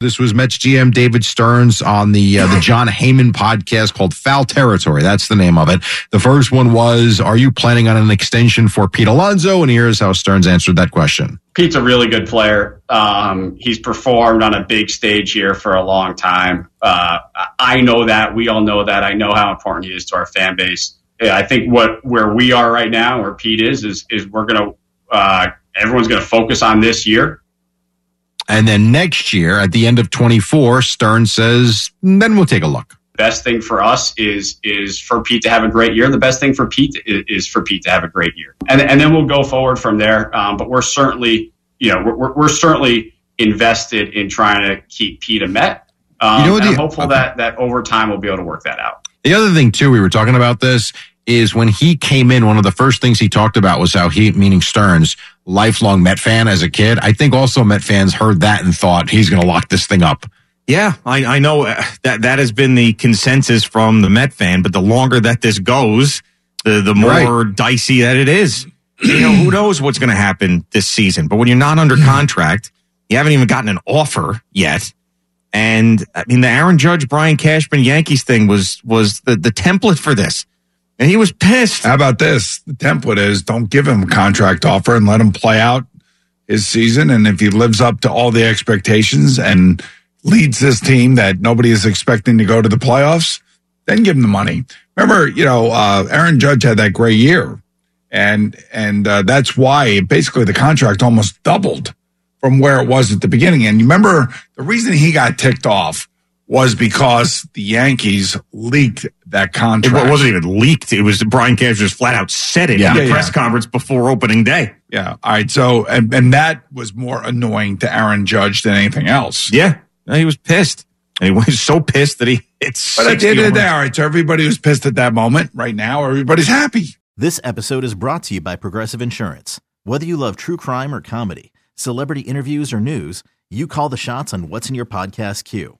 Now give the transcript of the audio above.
This was Mets GM David Stearns on the uh, the Jon Heyman podcast called Foul Territory. That's the name of it. The first one was, "Are you planning on an extension for Pete Alonso?" And here's how Stearns answered that question. Pete's a really good player. Um, he's performed on a big stage here for a long time. Uh, I know that. We all know that. I know how important he is to our fan base. Yeah, I think what where we are right now, where Pete is, is is we're gonna uh, everyone's gonna focus on this year and then next year, at the end of 24, Stern says, then we'll take a look. Best thing for us is is for Pete to have a great year. The best thing for Pete is, is for Pete to have a great year, and and then we'll go forward from there. Um, but we're certainly, you know, we're, we're certainly invested in trying to keep Pete a Met. Um, you know, the, I'm hopeful okay. that that over time we'll be able to work that out. The other thing too, we were talking about this is when he came in, one of the first things he talked about was how he, meaning Stearns, lifelong Met fan as a kid. I think also Met fans heard that and thought he's going to lock this thing up. Yeah, I, I know uh, that that has been the consensus from the Met fan, but the longer that this goes, the the more right. dicey that it is. You know, who knows what's going to happen this season? But when you're not under contract, you haven't even gotten an offer yet. And I mean, the Aaron Judge, Brian Cashman Yankees thing was was the the template for this and he was pissed. How about this? The template is don't give him a contract offer and let him play out his season. And if he lives up to all the expectations and leads this team that nobody is expecting to go to the playoffs, then give him the money. Remember, you know, uh, Aaron Judge had that great year, and and uh, that's why basically the contract almost doubled from where it was at the beginning. And you remember the reason he got ticked off was because the Yankees leaked that contract. It wasn't even leaked. It was Brian Cashman just flat out said it yeah. in the yeah, press yeah. conference before opening day. Yeah. All right. So, and, and that was more annoying to Aaron Judge than anything else. Yeah. He was pissed. And he was so pissed that he it's. But at the end of the day, all right. So everybody was pissed at that moment. Right now, everybody's happy. This episode is brought to you by Progressive Insurance. Whether you love true crime or comedy, celebrity interviews or news, you call the shots on what's in your podcast queue.